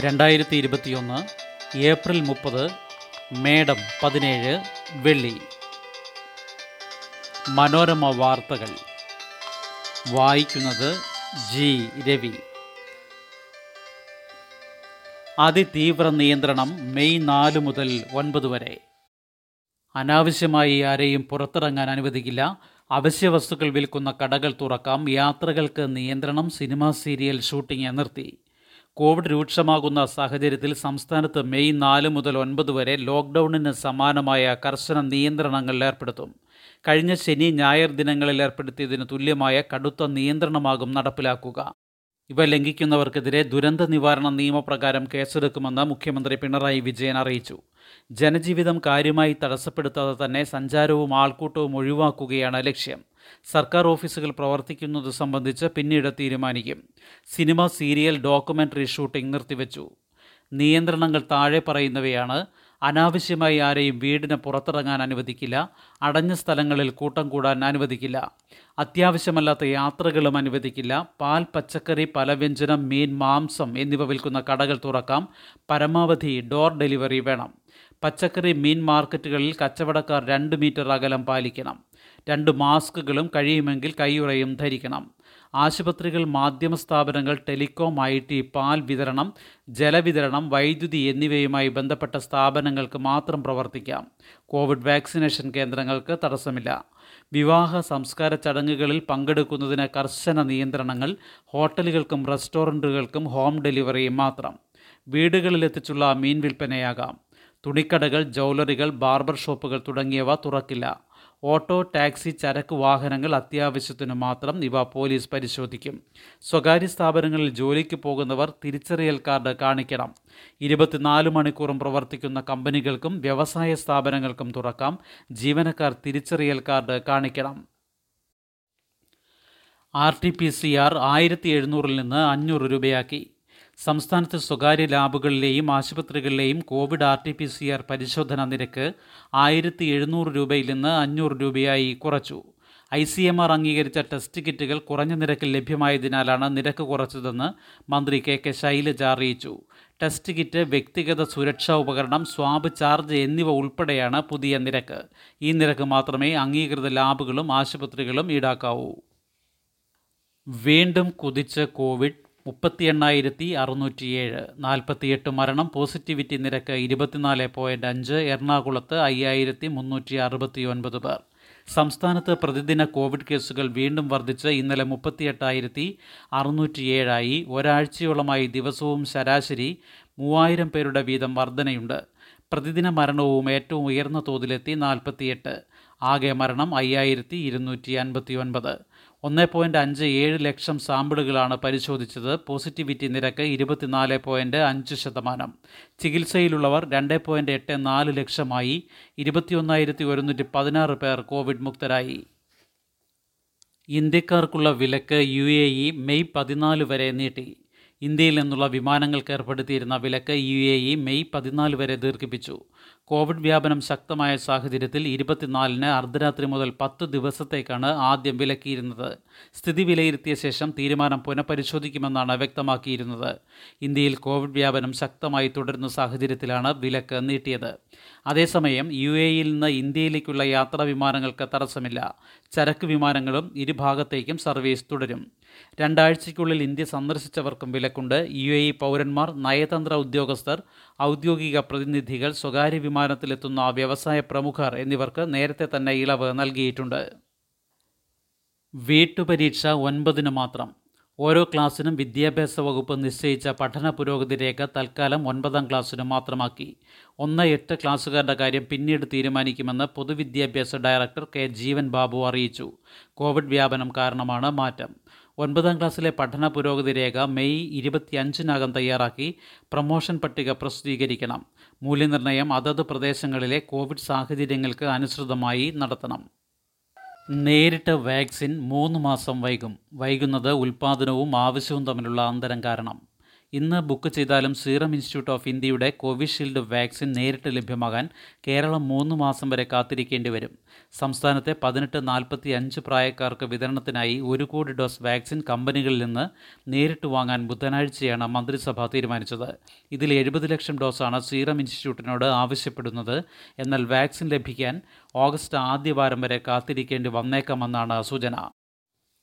രണ്ടായിരത്തി ഇരുപത്തിയൊന്ന് ഏപ്രിൽ മുപ്പത് മേഡം പതിനേഴ് വെള്ളി. മനോരമ വാർത്തകൾ. വായിക്കുന്നത് ജി. രവി. അതിതീവ്ര നിയന്ത്രണം മെയ് നാല് മുതൽ ഒൻപത് വരെ. അനാവശ്യമായി ആരെയും പുറത്തിറങ്ങാൻ അനുവദിക്കില്ല. അവശ്യ വസ്തുക്കൾ വിൽക്കുന്ന കടകൾ തുറക്കാം. യാത്രകൾക്ക് നിയന്ത്രണം സിനിമാ സീരിയൽ ഷൂട്ടിംഗ് നിർത്തി. കോവിഡ് രൂക്ഷമാകുന്ന സാഹചര്യത്തിൽ സംസ്ഥാനത്ത് മെയ് നാല് മുതൽ ഒൻപത് വരെ ലോക്ക്ഡൌണിന് സമാനമായ കർശന നിയന്ത്രണങ്ങൾ ഏർപ്പെടുത്തും. കഴിഞ്ഞ ശനി ഞായർ ദിനങ്ങളിൽ ഏർപ്പെടുത്തിയതിന് തുല്യമായ കടുത്ത നിയന്ത്രണമാകും നടപ്പിലാക്കുക. ഇവ ലംഘിക്കുന്നവർക്കെതിരെ ദുരന്ത നിവാരണ നിയമപ്രകാരം കേസെടുക്കുമെന്ന് മുഖ്യമന്ത്രി പിണറായി വിജയൻ അറിയിച്ചു. ജനജീവിതം കാര്യമായി തടസ്സപ്പെടുത്താതെ തന്നെ സഞ്ചാരവും ആൾക്കൂട്ടവും ഒഴിവാക്കുകയാണ് ലക്ഷ്യം. സർക്കാർ ഓഫീസുകൾ പ്രവർത്തിക്കുന്നത് സംബന്ധിച്ച് പിന്നീട് തീരുമാനിക്കും. സിനിമ സീരിയൽ ഡോക്യുമെന്ററി ഷൂട്ടിംഗ് നിർത്തിവെച്ചു. നിയന്ത്രണങ്ങൾ താഴെ പറയുന്നവയാണ് അനാവശ്യമായി ആരെയും വീടിന് പുറത്തിറങ്ങാൻ അനുവദിക്കില്ല അടഞ്ഞ സ്ഥലങ്ങളിൽ കൂട്ടം കൂടാൻ അനുവദിക്കില്ല അത്യാവശ്യമല്ലാത്ത യാത്രകളും അനുവദിക്കില്ല പാൽ പച്ചക്കറി പലവ്യഞ്ജനം മീൻ മാംസം എന്നിവ വിൽക്കുന്ന കടകൾ തുറക്കാം പരമാവധി ഡോർ ഡെലിവറി വേണം. പച്ചക്കറി മീൻ മാർക്കറ്റുകളിൽ കച്ചവടക്കാർ രണ്ട് മീറ്റർ അകലം പാലിക്കണം. രണ്ട് മാസ്കുകളും കഴിയുമെങ്കിൽ കൈയുറയും ധരിക്കണം. ആശുപത്രികൾ മാധ്യമ സ്ഥാപനങ്ങൾ ടെലികോം ഐ ടി പാൽ വിതരണം ജലവിതരണം വൈദ്യുതി എന്നിവയുമായി ബന്ധപ്പെട്ട സ്ഥാപനങ്ങൾക്ക് മാത്രം പ്രവർത്തിക്കാം. കോവിഡ് വാക്സിനേഷൻ കേന്ദ്രങ്ങൾക്ക് തടസ്സമില്ല. വിവാഹ സംസ്കാര ചടങ്ങുകളിൽ പങ്കെടുക്കുന്നതിന് കർശന നിയന്ത്രണങ്ങൾ ഹോട്ടലുകൾക്കും റെസ്റ്റോറന്റുകൾക്കും ഹോം ഡെലിവറിയും മാത്രം. വീടുകളിലെത്തിച്ചുള്ള മീൻ വിൽപ്പനയാകാം. തുണിക്കടകൾ ജൗലറികൾ ബാർബർ ഷോപ്പുകൾ തുടങ്ങിയവ തുറക്കില്ല. ഓട്ടോ ടാക്സി ചരക്ക് വാഹനങ്ങൾ അത്യാവശ്യത്തിന് മാത്രം ഇവ പോലീസ് പരിശോധിക്കും. സ്വകാര്യ സ്ഥാപനങ്ങളിൽ ജോലിക്ക് പോകുന്നവർ തിരിച്ചറിയൽ കാർഡ് കാണിക്കണം. ഇരുപത്തിനാല് മണിക്കൂറും പ്രവർത്തിക്കുന്ന കമ്പനികൾക്കും വ്യവസായ സ്ഥാപനങ്ങൾക്കും തുറക്കാം. ജീവനക്കാർ തിരിച്ചറിയൽ കാർഡ് കാണിക്കണം. R T P C R ആയിരത്തി എഴുന്നൂറിൽ നിന്ന് അഞ്ഞൂറ് രൂപയാക്കി. സംസ്ഥാനത്തെ സ്വകാര്യ ലാബുകളിലെയും ആശുപത്രികളിലെയും Covid R T P C R പരിശോധനാ നിരക്ക് ആയിരത്തി എഴുന്നൂറ് രൂപയിൽ നിന്ന് അഞ്ഞൂറ് രൂപയായി കുറച്ചു. ഐ സി എം ആർ അംഗീകരിച്ച ടെസ്റ്റ് കിറ്റുകൾ കുറഞ്ഞ നിരക്കിൽ ലഭ്യമായതിനാലാണ് നിരക്ക് കുറച്ചതെന്ന് മന്ത്രി കെ കെ ശൈലജ അറിയിച്ചു. ടെസ്റ്റ് കിറ്റ് വ്യക്തിഗത സുരക്ഷാ ഉപകരണം സ്വാബ് ചാർജ് എന്നിവ ഉൾപ്പെടെയാണ് പുതിയ നിരക്ക്. ഈ നിരക്ക് മാത്രമേ അംഗീകൃത ലാബുകളും ആശുപത്രികളും ഈടാക്കാവൂ. വീണ്ടും കുതിച്ച് കോവിഡ് മുപ്പത്തി എണ്ണായിരത്തി അറുന്നൂറ്റിയേഴ് നാൽപ്പത്തിയെട്ട് മരണം. പോസിറ്റിവിറ്റി നിരക്ക് ഇരുപത്തിനാല് പോയിന്റ് അഞ്ച്. എറണാകുളത്ത് അയ്യായിരത്തി മുന്നൂറ്റി അറുപത്തി ഒൻപത് പേർ. സംസ്ഥാനത്ത് പ്രതിദിന കോവിഡ് കേസുകൾ വീണ്ടും വർദ്ധിച്ച് ഇന്നലെ മുപ്പത്തിയെട്ടായിരത്തി അറുന്നൂറ്റിയേഴായി ഒരാഴ്ചയോളമായി ദിവസവും ശരാശരി മൂവായിരം പേരുടെ വീതം വർധനയുണ്ട്. പ്രതിദിന മരണവും ഏറ്റവും ഉയർന്ന തോതിലെത്തി നാൽപ്പത്തിയെട്ട്. ആകെ മരണം അയ്യായിരത്തി ഇരുന്നൂറ്റി അൻപത്തി ഒൻപത് ഒന്ന് പോയിന്റ് അഞ്ച് ഏഴ് ലക്ഷം സാമ്പിളുകളാണ് പരിശോധിച്ചത്. പോസിറ്റിവിറ്റി നിരക്ക് ഇരുപത്തിനാല് പോയിന്റ് അഞ്ച് ശതമാനം. ചികിത്സയിലുള്ളവർ രണ്ട് പോയിന്റ് എട്ട് നാല് ലക്ഷമായി ഇരുപത്തിയൊന്നായിരത്തി ഒരുന്നൂറ്റി പതിനാറ് പേർ കോവിഡ് മുക്തരായി. ഇന്ത്യക്കാർക്കുള്ള വിലക്ക് യു എ ഇ മെയ് പതിനാല് വരെ നീട്ടി. ഇന്ത്യയിൽ നിന്നുള്ള വിമാനങ്ങൾക്ക് ഏർപ്പെടുത്തിയിരുന്ന വിലക്ക് യു എ ഇ മെയ് പതിനാല് വരെ ദീർഘിപ്പിച്ചു. കോവിഡ് വ്യാപനം ശക്തമായ സാഹചര്യത്തിൽ ഇരുപത്തിനാലിന് അർദ്ധരാത്രി മുതൽ പത്ത് ദിവസത്തേക്കാണ് ആദ്യം വിലക്കിയിരുന്നത്. സ്ഥിതി വിലയിരുത്തിയ ശേഷം തീരുമാനം പുനഃപരിശോധിക്കുമെന്നാണ് വ്യക്തമാക്കിയിരുന്നത്. ഇന്ത്യയിൽ കോവിഡ് വ്യാപനം ശക്തമായി തുടരുന്ന സാഹചര്യത്തിലാണ് വിലക്ക് നീട്ടിയത്. അതേസമയം യു എയിൽ നിന്ന് ഇന്ത്യയിലേക്കുള്ള യാത്രാ വിമാനങ്ങൾക്ക് തടസ്സമില്ല. ചരക്ക് വിമാനങ്ങളും ഇരുഭാഗത്തേക്കും സർവീസ് തുടരും. രണ്ടാഴ്ചയ്ക്കുള്ളിൽ ഇന്ത്യ സന്ദർശിച്ചവർക്കും വിലക്കുണ്ട്. യു എ ഇ പൗരന്മാർ നയതന്ത്ര ഉദ്യോഗസ്ഥർ ഔദ്യോഗിക പ്രതിനിധികൾ സ്വകാര്യ വിമാനത്തിലെത്തുന്ന വ്യവസായ പ്രമുഖർ എന്നിവർക്ക് നേരത്തെ തന്നെ ഇളവ് നൽകിയിട്ടുണ്ട്. വീട്ടുപരീക്ഷ ഒൻപതിന് മാത്രം. ഓരോ ക്ലാസ്സിനും വിദ്യാഭ്യാസ വകുപ്പ് നിശ്ചയിച്ച പഠന പുരോഗതി രേഖ തൽക്കാലം ഒൻപതാം ക്ലാസ്സിന് മാത്രമാക്കി. ഒന്ന് എട്ട് ക്ലാസ്സുകാരുടെ കാര്യം പിന്നീട് തീരുമാനിക്കുമെന്ന് പൊതുവിദ്യാഭ്യാസ ഡയറക്ടർ കെ ജീവൻ ബാബു അറിയിച്ചു. കോവിഡ് വ്യാപനം കാരണമാണ് മാറ്റം. ഒൻപതാം ക്ലാസ്സിലെ പഠന പുരോഗതി രേഖ മെയ് ഇരുപത്തിയഞ്ചിനകം തയ്യാറാക്കി പ്രമോഷൻ പട്ടിക പ്രസിദ്ധീകരിക്കണം. മൂല്യനിർണയം അതത് പ്രദേശങ്ങളിലെ കോവിഡ് സാഹചര്യങ്ങൾക്ക് അനുസൃതമായി നടത്തണം. നേരിട്ട് വാക്സിൻ മൂന്ന് മാസം വൈകും. വൈകുന്നത് ഉൽപ്പാദനവും ആവശ്യവും തമ്മിലുള്ള അന്തരം കാരണം. ഇന്ന് ബുക്ക് ചെയ്താലും സീറം ഇൻസ്റ്റിറ്റ്യൂട്ട് ഓഫ് ഇന്ത്യയുടെ കോവിഷീൽഡ് വാക്സിൻ നേരിട്ട് ലഭ്യമാകാൻ കേരളം മൂന്ന് മാസം വരെ കാത്തിരിക്കേണ്ടി വരും. സംസ്ഥാനത്തെ പതിനെട്ട് നാൽപ്പത്തി അഞ്ച് പ്രായക്കാർക്ക് വിതരണത്തിനായി ഒരു കോടി ഡോസ് വാക്സിൻ കമ്പനികളിൽ നിന്ന് നേരിട്ട് വാങ്ങാൻ ബുധനാഴ്ചയാണ് മന്ത്രിസഭ തീരുമാനിച്ചത്. ഇതിൽ എഴുപത് ലക്ഷം ഡോസാണ് സീറം ഇൻസ്റ്റിറ്റ്യൂട്ടിനോട് ആവശ്യപ്പെടുന്നത്. എന്നാൽ വാക്സിൻ ലഭിക്കാൻ ഓഗസ്റ്റ് ആദ്യവാരം വരെ കാത്തിരിക്കേണ്ടി വന്നേക്കാമെന്നാണ് സൂചന.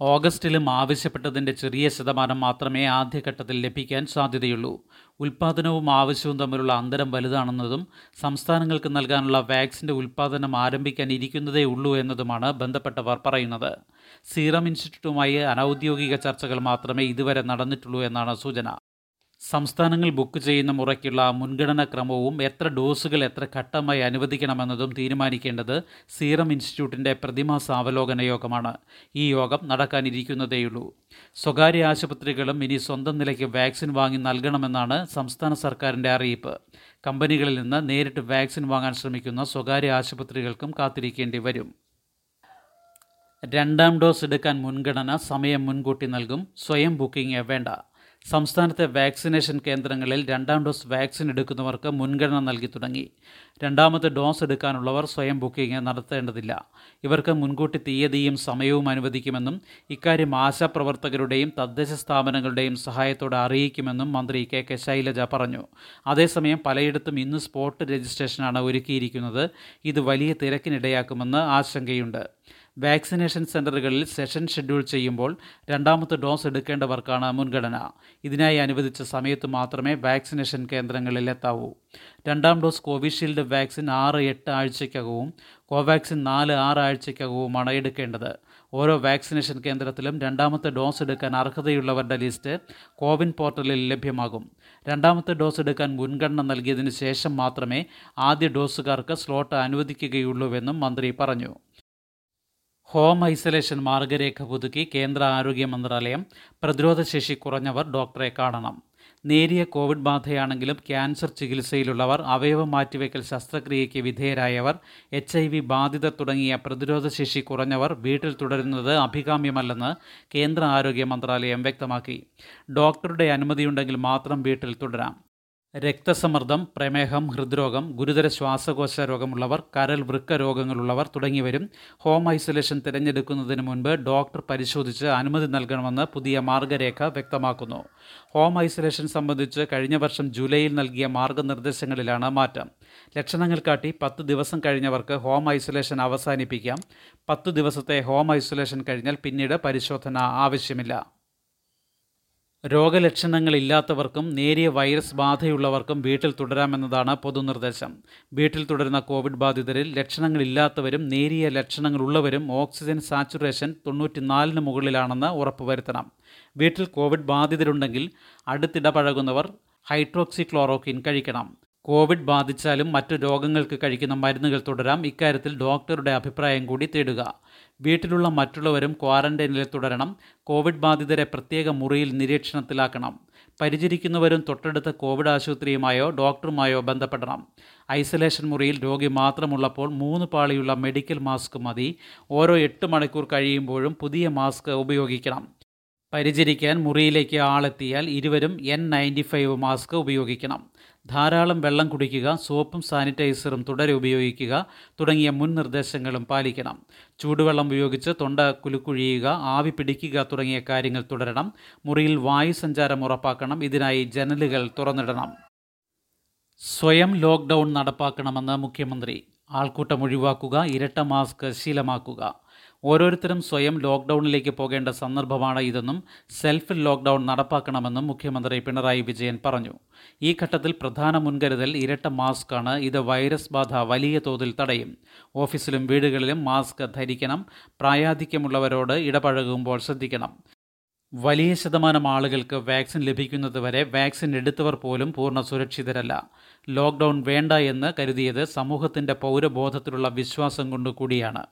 ഓഗസ്റ്റിലും ആവശ്യപ്പെട്ടതിന്റെ ചെറിയ ശതമാനം മാത്രമേ ആദ്യഘട്ടത്തിൽ ലഭിക്കാൻ സാധ്യതയുള്ളൂ. ഉൽപ്പാദനവും ആവശ്യവും തമ്മിലുള്ള അന്തരം വലുതാണെന്നതും സംസ്ഥാനങ്ങൾക്ക് നൽകാനുള്ള വാക്സിന്റെ ഉൽപ്പാദനം ആരംഭിക്കാൻ ഇരിക്കുന്നതേ ഉള്ളൂ എന്നതുമാണ് ബന്ധപ്പെട്ടവർ പറയുന്നത്. സീറം ഇൻസ്റ്റിറ്റ്യൂട്ടുമായി അനൌദ്യോഗിക ചർച്ചകൾ മാത്രമേ ഇതുവരെ നടന്നിട്ടുള്ളൂ എന്നാണ് സൂചന. സംസ്ഥാനങ്ങൾ ബുക്ക് ചെയ്യുന്ന മുറയ്ക്കുള്ള മുൻഗണനാ ക്രമവും എത്ര ഡോസുകൾ എത്ര ഘട്ടമായി അനുവദിക്കണമെന്നതും തീരുമാനിക്കേണ്ടത് സീറം ഇൻസ്റ്റിറ്റ്യൂട്ടിന്റെ പ്രതിമാസ അവലോകന യോഗമാണ്. ഈ യോഗം നടക്കാനിരിക്കുന്നതേയുള്ളൂ. സ്വകാര്യ ആശുപത്രികളും ഇനി സ്വന്തം നിലയ്ക്ക് വാക്സിൻ വാങ്ങി നൽകണമെന്നാണ് സംസ്ഥാന സർക്കാരിന്റെ അറിയിപ്പ്. കമ്പനികളിൽ നിന്ന് നേരിട്ട് വാക്സിൻ വാങ്ങാൻ ശ്രമിക്കുന്ന സ്വകാര്യ ആശുപത്രികൾക്കും കാത്തിരിക്കേണ്ടി വരും. രണ്ടാം ഡോസ് എടുക്കാൻ മുൻഗണന സമയം മുൻകൂട്ടി നൽകും. സ്വയം ബുക്കിംഗ് വേണ്ട. സംസ്ഥാനത്തെ വാക്സിനേഷൻ കേന്ദ്രങ്ങളിൽ രണ്ടാം ഡോസ് വാക്സിൻ എടുക്കുന്നവർക്ക് മുൻഗണന നൽകി തുടങ്ങി. രണ്ടാമത്തെ ഡോസ് എടുക്കാനുള്ളവർ സ്വയം ബുക്കിംഗ് നടത്തേണ്ടതില്ല. ഇവർക്ക് മുൻകൂട്ടി തീയതിയും സമയവും അനുവദിക്കുമെന്നും ഇക്കാര്യം ആശാപ്രവർത്തകരുടെയും തദ്ദേശ സ്ഥാപനങ്ങളുടെയും സഹായത്തോടെ അറിയിക്കുമെന്നും മന്ത്രി കെ കെ ശൈലജ പറഞ്ഞു. അതേസമയം പലയിടത്തും ഇന്ന് സ്പോട്ട് രജിസ്ട്രേഷനാണ് ഒരുക്കിയിരിക്കുന്നത്. ഇത് വലിയ തിരക്കിനിടയാക്കുമെന്ന് ആശങ്കയുണ്ട്. വാക്സിനേഷൻ സെന്ററുകളിൽ സെഷൻ ഷെഡ്യൂൾ ചെയ്യുമ്പോൾ രണ്ടാമത്തെ ഡോസ് എടുക്കേണ്ടവർക്കാണ് മുൻഗണന. ഇതിനായി അനുവദിച്ച സമയത്ത് മാത്രമേ വാക്സിനേഷൻ കേന്ദ്രങ്ങളിൽ എത്താവൂ. രണ്ടാം ഡോസ് കോവിഷീൽഡ് വാക്സിൻ ആറ് എട്ട് ആഴ്ചയ്ക്കകവും കോവാക്സിൻ നാല് ആറ് ആഴ്ചയ്ക്കകവുമാണ് എടുക്കേണ്ടത്. ഓരോ വാക്സിനേഷൻ കേന്ദ്രത്തിലും രണ്ടാമത്തെ ഡോസ് എടുക്കാൻ അർഹതയുള്ളവരുടെ ലിസ്റ്റ് കോവിൻ പോർട്ടലിൽ ലഭ്യമാകും. രണ്ടാമത്തെ ഡോസ് എടുക്കാൻ മുൻഗണന നൽകിയതിനു ശേഷം മാത്രമേ ആദ്യ ഡോസുകാർക്ക് സ്ലോട്ട് അനുവദിക്കുകയുള്ളൂവെന്നും മന്ത്രി പറഞ്ഞു. ഹോം ഐസൊലേഷൻ മാർഗരേഖ പുതുക്കി കേന്ദ്ര ആരോഗ്യ മന്ത്രാലയം പ്രതിരോധശേഷി കുറഞ്ഞവർ ഡോക്ടറെ കാണണം. നേരിയ കോവിഡ് ബാധയാണെങ്കിലും ക്യാൻസർ ചികിത്സയിലുള്ളവർ അവയവ മാറ്റിവെക്കൽ ശസ്ത്രക്രിയയ്ക്ക് വിധേയരായവർ എച്ച് ഐ വി ബാധിതർ തുടങ്ങിയ പ്രതിരോധശേഷി കുറഞ്ഞവർ വീട്ടിൽ തുടരുന്നത് അഭികാമ്യമല്ലെന്ന് കേന്ദ്ര ആരോഗ്യ മന്ത്രാലയം വ്യക്തമാക്കി. ഡോക്ടറുടെ അനുമതിയുണ്ടെങ്കിൽ മാത്രം വീട്ടിൽ തുടരാം. രക്തസമ്മർദ്ദം പ്രമേഹം ഹൃദ്രോഗം ഗുരുതര ശ്വാസകോശ രോഗമുള്ളവർ കരൾ വൃക്ക രോഗങ്ങളുള്ളവർ തുടങ്ങിയവരും ഹോം ഐസൊലേഷൻ തിരഞ്ഞെടുക്കുന്നതിന് മുൻപ് ഡോക്ടർ പരിശോധിച്ച് അനുമതി നൽകണമെന്ന് പുതിയ മാർഗരേഖ വ്യക്തമാക്കുന്നു. ഹോം ഐസൊലേഷൻ സംബന്ധിച്ച് കഴിഞ്ഞ വർഷം ജൂലൈയിൽ നൽകിയ മാർഗനിർദ്ദേശങ്ങളിലാണ് മാറ്റം. ലക്ഷണങ്ങൾ കാട്ടി പത്ത് ദിവസം കഴിഞ്ഞവർക്ക് ഹോം ഐസൊലേഷൻ അവസാനിപ്പിക്കാം. പത്ത് ദിവസത്തെ ഹോം ഐസൊലേഷൻ കഴിഞ്ഞാൽ പിന്നീട് പരിശോധന ആവശ്യമില്ല. രോഗലക്ഷണങ്ങളില്ലാത്തവർക്കും നേരിയ വൈറസ് ബാധയുള്ളവർക്കും വീട്ടിൽ തുടരാമെന്നതാണ് പൊതുനിർദ്ദേശം. വീട്ടിൽ തുടരുന്ന കോവിഡ് ബാധിതരിൽ ലക്ഷണങ്ങളില്ലാത്തവരും നേരിയ ലക്ഷണങ്ങളുള്ളവരും ഓക്സിജൻ സാച്ചുറേഷൻ തൊണ്ണൂറ്റിനാലിന് മുകളിലാണെന്ന് ഉറപ്പുവരുത്തണം. വീട്ടിൽ കോവിഡ് ബാധിതരുണ്ടെങ്കിൽ അടുത്തിടപഴകുന്നവർ ഹൈഡ്രോക്സി ക്ലോറോക്കിൻ കഴിക്കണം. കോവിഡ് ബാധിച്ചാലും മറ്റു രോഗങ്ങൾക്ക് കഴിക്കുന്ന മരുന്നുകൾ തുടരാം. ഇക്കാര്യത്തിൽ ഡോക്ടറുടെ അഭിപ്രായം കൂടി തേടുക. വീട്ടിലുള്ള മറ്റുള്ളവരും ക്വാറന്റൈനിൽ തുടരണം. കോവിഡ് ബാധിതരെ പ്രത്യേക മുറിയിൽ നിരീക്ഷണത്തിലാക്കണം. പരിചരിക്കുന്നവരും തൊട്ടടുത്ത കോവിഡ് ആശുപത്രിയുമായോ ഡോക്ടറുമായോ ബന്ധപ്പെടണം. ഐസൊലേഷൻ മുറിയിൽ രോഗി മാത്രമുള്ളപ്പോൾ മൂന്ന് പാളിയുള്ള മെഡിക്കൽ മാസ്ക് മതി. ഓരോ എട്ട് മണിക്കൂർ കഴിയുമ്പോഴും പുതിയ മാസ്ക് ഉപയോഗിക്കണം. പരിചരിക്കാൻ മുറിയിലേക്ക് ആളെത്തിയാൽ ഇരുവരും എൻ നയന്റി ഫൈവ് മാസ്ക് ഉപയോഗിക്കണം. ധാരാളം വെള്ളം കുടിക്കുക സോപ്പും സാനിറ്റൈസറും തുടരെ ഉപയോഗിക്കുക തുടങ്ങിയ മുൻ നിർദ്ദേശങ്ങളും പാലിക്കണം. ചൂടുവെള്ളം ഉപയോഗിച്ച് തൊണ്ട കുലുക്കുഴിയുക ആവി പിടിക്കുക തുടങ്ങിയ കാര്യങ്ങൾ തുടരണം. മുറിയിൽ വായു സഞ്ചാരം ഉറപ്പാക്കണം. ഇതിനായി ജനലുകൾ തുറന്നിടണം. സ്വയം ലോക്ക്ഡൗൺ നടപ്പാക്കണമെന്ന് മുഖ്യമന്ത്രി. ആൾക്കൂട്ടം ഒഴിവാക്കുക ഇരട്ട മാസ്ക് ശീലമാക്കുക. ഓരോരുത്തരും സ്വയം ലോക്ക്ഡൌണിലേക്ക് പോകേണ്ട സന്ദർഭമാണ് ഇതെന്നും സെൽഫ് ലോക്ക്ഡൌൺ നടപ്പാക്കണമെന്നും മുഖ്യമന്ത്രി പിണറായി വിജയൻ പറഞ്ഞു. ഈ ഘട്ടത്തിൽ പ്രധാന മുൻകരുതൽ ഇരട്ട മാസ്കാണ്. ഇത് വൈറസ് ബാധ വലിയ തോതിൽ തടയും. ഓഫീസിലും വീടുകളിലും മാസ്ക് ധരിക്കണം. പ്രായാധിക്യമുള്ളവരോട് ഇടപഴകുമ്പോൾ ശ്രദ്ധിക്കണം. വലിയ ശതമാനം ആളുകൾക്ക് വാക്സിൻ ലഭിക്കുന്നതുവരെ വാക്സിൻ എടുത്തവർ പോലും പൂർണ സുരക്ഷിതരല്ല. ലോക്ക്ഡൗൺ വേണ്ട എന്ന് കരുതിയത് സമൂഹത്തിന്റെ പൗരബോധത്തിലുള്ള വിശ്വാസം കൊണ്ട് കൂടിയാണ്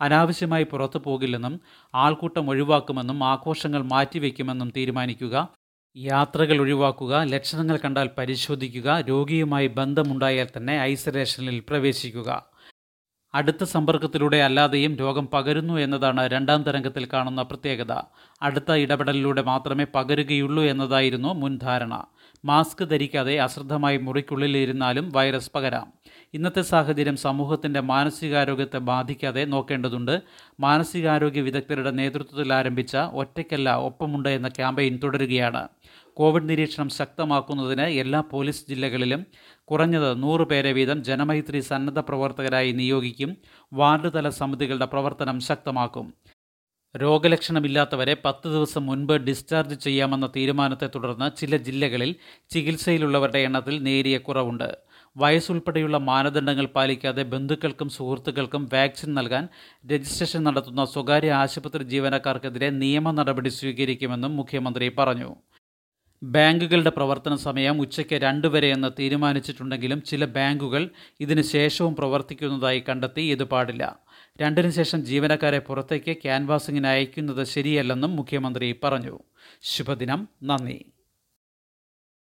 അനാവശ്യമായി പുറത്തു പോകില്ലെന്നും ആൾക്കൂട്ടം ഒഴിവാക്കുമെന്നും ആഘോഷങ്ങൾ മാറ്റിവെക്കുമെന്നും തീരുമാനിക്കുക. യാത്രകൾ ഒഴിവാക്കുക ലക്ഷണങ്ങൾ കണ്ടാൽ പരിശോധിക്കുക രോഗിയുമായി ബന്ധമുണ്ടായാൽ തന്നെ ഐസൊലേഷനിൽ പ്രവേശിക്കുക. അടുത്ത സമ്പർക്കത്തിലൂടെ അല്ലാതെയും രോഗം പകരുന്നു എന്നതാണ് രണ്ടാം തരംഗത്തിൽ കാണുന്ന പ്രത്യേകത. അടുത്ത ഇടപെടലിലൂടെ മാത്രമേ പകരുകയുള്ളൂ എന്നതായിരുന്നു മുൻധാരണ. മാസ്ക് ധരിക്കാതെ അശ്രദ്ധമായി മുറിക്കുള്ളിൽ ഇരുന്നാലും വൈറസ് പകരാം. ഇന്നത്തെ സാഹചര്യം സമൂഹത്തിന്റെ മാനസികാരോഗ്യത്തെ ബാധിക്കാതെ നോക്കേണ്ടതുണ്ട്. മാനസികാരോഗ്യ വിദഗ്ധരുടെ നേതൃത്വത്തിൽ ആരംഭിച്ച ഒറ്റയ്ക്കല്ല ഒപ്പമുണ്ട് എന്ന ക്യാമ്പയിൻ തുടരുകയാണ്. കോവിഡ് നിരീക്ഷണം ശക്തമാക്കുന്നതിന് എല്ലാ പോലീസ് ജില്ലകളിലും കുറഞ്ഞത് നൂറ് പേരെ വീതം ജനമൈത്രി സന്നദ്ധ പ്രവർത്തകരായി നിയോഗിക്കും. വാർഡ് തല സമിതികളുടെ പ്രവർത്തനം ശക്തമാക്കും. രോഗലക്ഷണമില്ലാത്തവരെ പത്ത് ദിവസം മുൻപ് ഡിസ്ചാർജ് ചെയ്യാമെന്ന തീരുമാനത്തെ തുടർന്ന് ചില ജില്ലകളിൽ ചികിത്സയിലുള്ളവരുടെ എണ്ണത്തിൽ നേരിയ കുറവുണ്ട്. വയസ്സുൾപ്പെടെയുള്ള മാനദണ്ഡങ്ങൾ പാലിക്കാതെ ബന്ധുക്കൾക്കും സുഹൃത്തുക്കൾക്കും വാക്സിൻ നൽകാൻ രജിസ്ട്രേഷൻ നടത്തുന്ന സ്വകാര്യ ആശുപത്രി ജീവനക്കാർക്കെതിരെ നിയമ നടപടി സ്വീകരിക്കുമെന്നും മുഖ്യമന്ത്രി പറഞ്ഞു. ബാങ്കുകളുടെ പ്രവർത്തന സമയം ഉച്ചയ്ക്ക് രണ്ട് വരെയെന്ന് തീരുമാനിച്ചിട്ടുണ്ടെങ്കിലും ചില ബാങ്കുകൾ ഇതിന് ശേഷവും പ്രവർത്തിക്കുന്നതായി കണ്ടെത്തി ഇത് പാടില്ല. രണ്ടിന് ശേഷം ജീവനക്കാരെ പുറത്തേക്ക് ക്യാൻവാസിങ്ങിന് അയക്കുന്നത് ശരിയല്ലെന്നും മുഖ്യമന്ത്രി പറഞ്ഞു. ശുഭദിനം. നന്ദി.